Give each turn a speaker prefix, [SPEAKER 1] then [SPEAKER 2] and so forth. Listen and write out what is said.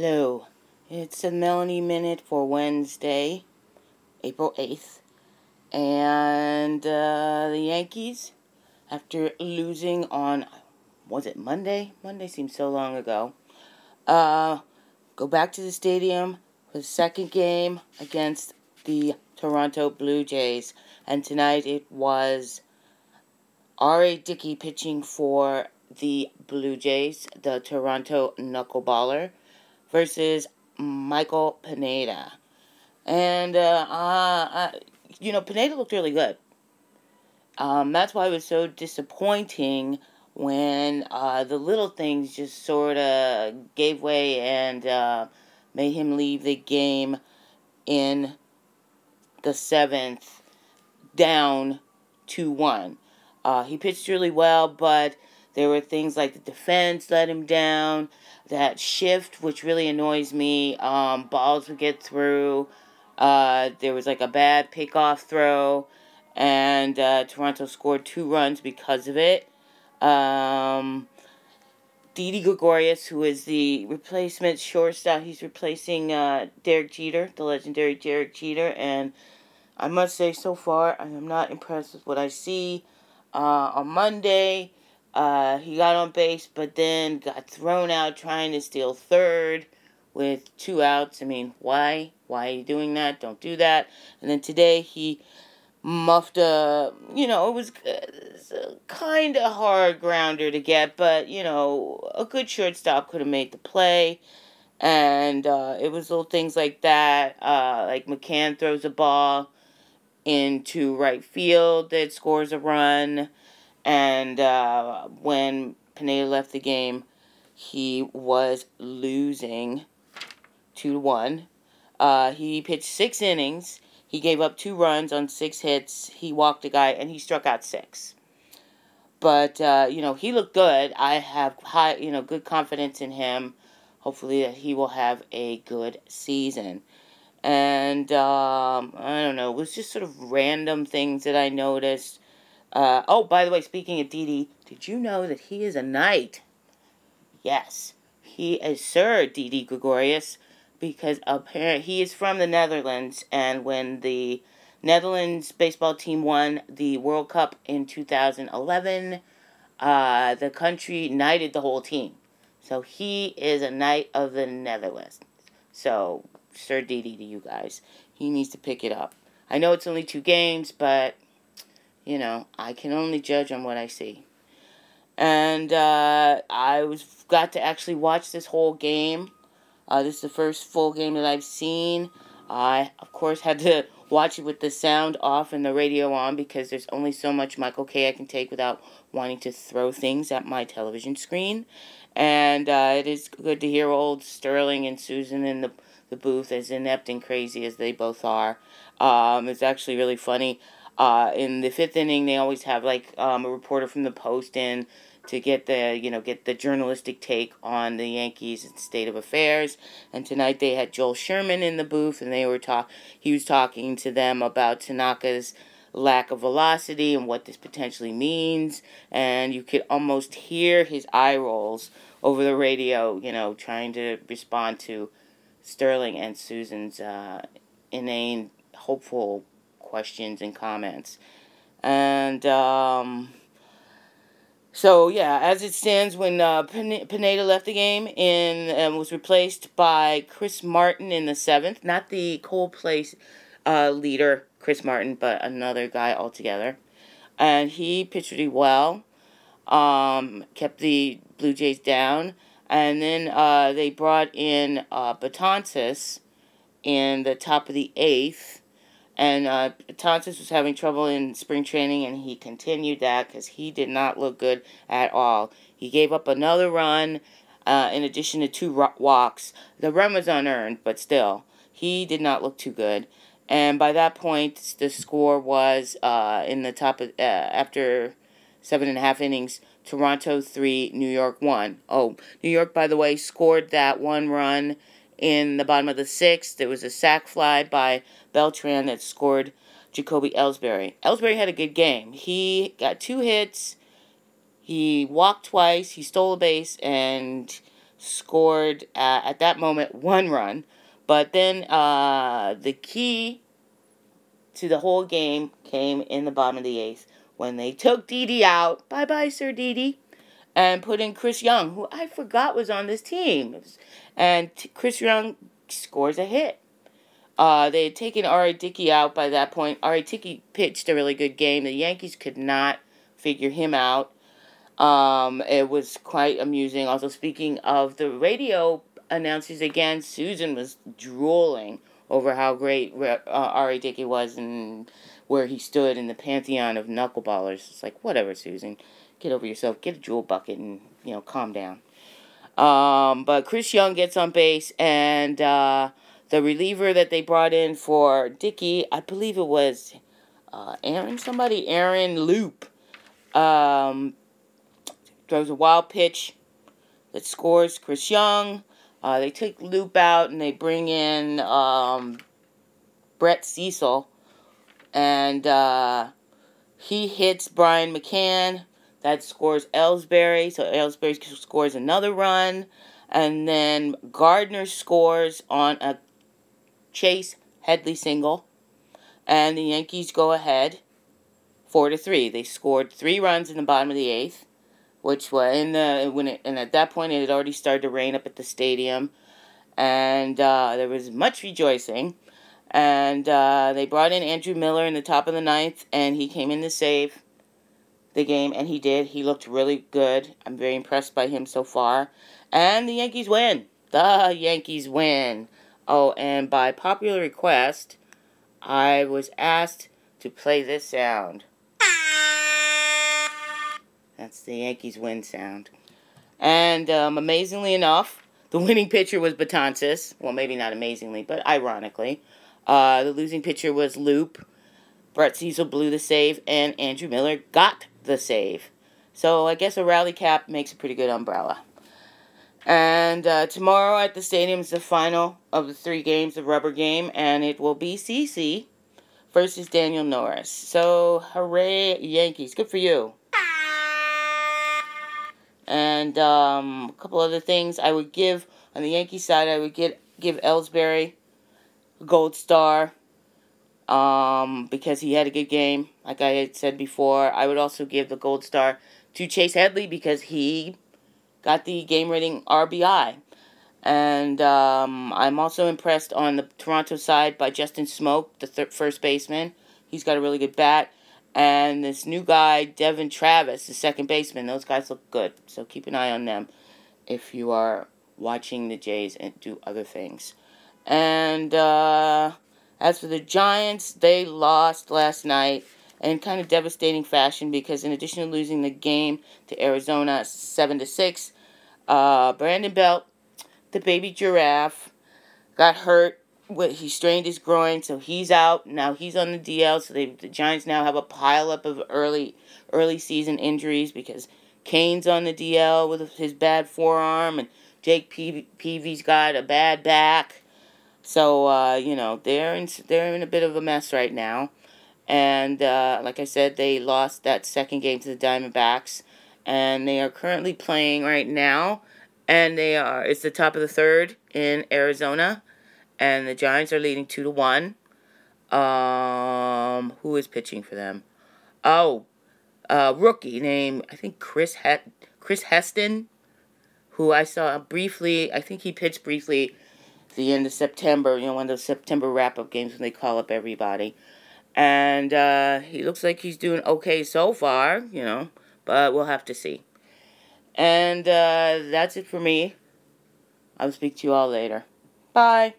[SPEAKER 1] Hello, it's a Melanie Minute for Wednesday, April 8th. And uh, the Yankees, after losing on, was it Monday? Monday seems so long ago. Uh, go back to the stadium for the second game against the Toronto Blue Jays. And tonight it was R.A. Dickey pitching for the Blue Jays, the Toronto knuckleballer versus Michael Pineda. And, uh, uh, you know, Pineda looked really good. Um, that's why it was so disappointing when uh, the little things just sort of gave way and uh, made him leave the game in the seventh down 2 1. Uh, he pitched really well, but there were things like the defense let him down that shift, which really annoys me. Um, balls would get through. Uh, there was like a bad pickoff throw, and uh, Toronto scored two runs because of it. Um, Didi Gregorius, who is the replacement shortstop, he's replacing uh, Derek Jeter, the legendary Derek Jeter, and I must say, so far, I am not impressed with what I see. Uh, on Monday, uh, he got on base, but then got thrown out trying to steal third with two outs. I mean, why? Why are you doing that? Don't do that. And then today he muffed a, you know, it was a kind of hard grounder to get, but, you know, a good shortstop could have made the play. And uh, it was little things like that. Uh, like McCann throws a ball into right field that scores a run. And uh, when Pineda left the game, he was losing two to one. Uh, he pitched six innings. He gave up two runs on six hits. He walked a guy and he struck out six. But uh, you know he looked good. I have high, you know, good confidence in him. Hopefully that he will have a good season. And um, I don't know, it was just sort of random things that I noticed. Uh, oh, by the way, speaking of Didi, did you know that he is a knight? Yes, he is Sir Didi Gregorius because apparently he is from the Netherlands, and when the Netherlands baseball team won the World Cup in 2011, uh, the country knighted the whole team. So he is a knight of the Netherlands. So, Sir Didi to you guys. He needs to pick it up. I know it's only two games, but, you know, I can only judge on what I see. And uh, I was got to actually watch this whole game uh, this is the first full game that I've seen. I, of course, had to watch it with the sound off and the radio on because there's only so much Michael Kay I can take without wanting to throw things at my television screen. And uh, it is good to hear old Sterling and Suzyn in the, the booth, as inept and crazy as they both are. Um, it's actually really funny. Uh, in the fifth inning, they always have like um, a reporter from the Post in to get the you know get the journalistic take on the Yankees and state of affairs. And tonight they had Joel Sherman in the booth, and they were talk. He was talking to them about Tanaka's lack of velocity and what this potentially means. And you could almost hear his eye rolls over the radio, you know, trying to respond to Sterling and Suzyn's uh, inane, hopeful questions and comments. And um, so yeah, as it stands, when uh, Pineda left the game and was replaced by Chris Martin in the seventh, not the Coldplay uh, leader Chris Martin, but another guy altogether, and he pitched really well. Um, kept the Blue Jays down, and then uh, they brought in uh, Betances in the top of the eighth and uh, was having trouble in spring training, and he continued that because he did not look good at all. He gave up another run uh, in addition to two walks. The run was unearned, but still, he did not look too good. And by that point, the score was uh, in the top of, uh, after seven and a half innings. Toronto three, New York one. Oh, New York, by the way, scored that one run in the bottom of the sixth. There was a sac fly by Beltran that scored Jacoby Ellsbury. Ellsbury had a good game. He got two hits. He walked twice. He stole a base, and scored uh, at that moment one run, but then uh, the key to the whole game came in the bottom of the eighth when they took Didi out. Bye bye, Sir Didi. And put in Chris Young, who I forgot was on this team. And Chris Young scores a hit. Uh, they had taken R.A. Dickey out by that point. R.A. Dickey pitched a really good game. The Yankees could not figure him out. Um, it was quite amusing. Also, speaking of the radio announcers again, Suzyn was drooling over how great uh, R.A. Dickey was and where he stood in the pantheon of knuckleballers. It's like, whatever, Suzyn. Get over yourself. Get a jewel bucket and, you know, calm down. Um, but Chris Young gets on base, and uh, the reliever that they brought in for Dickey, I believe it was uh, Aaron, somebody, Aaron Loup, um, throws a wild pitch that scores Chris Young. Uh, they take Loup out and they bring in um, Brett Cecil, and uh, he hits Brian McCann. That scores Ellsbury, so Ellsbury scores another run, and then Gardner scores on a Chase Headley single, and the Yankees go ahead four to three. They scored three runs in the bottom of the eighth, which was in the when it, and at that point it had already started to rain up at the stadium, and uh, there was much rejoicing. And uh, they brought in Andrew Miller in the top of the ninth, and he came in to save the game, and he did. He looked really good. I'm very impressed by him so far. And the Yankees win. The Yankees win. Oh, and by popular request, I was asked to play this sound. That's the Yankees win sound. And um, amazingly enough, the winning pitcher was Betances. Well, maybe not amazingly, but ironically. Uh, the losing pitcher was Loup. Brett Cecil blew the save, and Andrew Miller got the save. So I guess a rally cap makes a pretty good umbrella. And uh, tomorrow at the stadium is the final of the three games of rubber game, and it will be CC versus Daniel Norris. So hooray, Yankees! Good for you. And um, a couple other things I would give on the Yankee side. I would get give Ellsbury a gold star um, because he had a good game. Like I had said before, I would also give the gold star to Chase Headley because he got the game rating RBI. And um, I'm also impressed on the Toronto side by Justin Smoak, the thir- first baseman. He's got a really good bat. And this new guy, Devon Travis, the second baseman. Those guys look good. So keep an eye on them if you are watching the Jays and do other things. And uh, as for the Giants, they lost last night in kind of devastating fashion because in addition to losing the game to Arizona 7 to 6, uh, Brandon Belt, the baby giraffe, got hurt. He strained his groin, so he's out. Now he's on the DL. So they, the Giants now have a pileup of early early season injuries because Cain's on the DL with his bad forearm, and Jake Peavy's got a bad back. So uh, you know they're in they're in a bit of a mess right now, and uh, like I said, they lost that second game to the Diamondbacks and they are currently playing right now. And they are it's the top of the third in Arizona, and the Giants are leading two to one. Um, who is pitching for them? Oh, uh, rookie named I think Chris Het Chris Heston, who I saw briefly. I think he pitched briefly the end of September. You know, one of those September wrap up games when they call up everybody, and uh, he looks like he's doing okay so far. You know, but we'll have to see. And uh, that's it for me. I'll speak to you all later. Bye.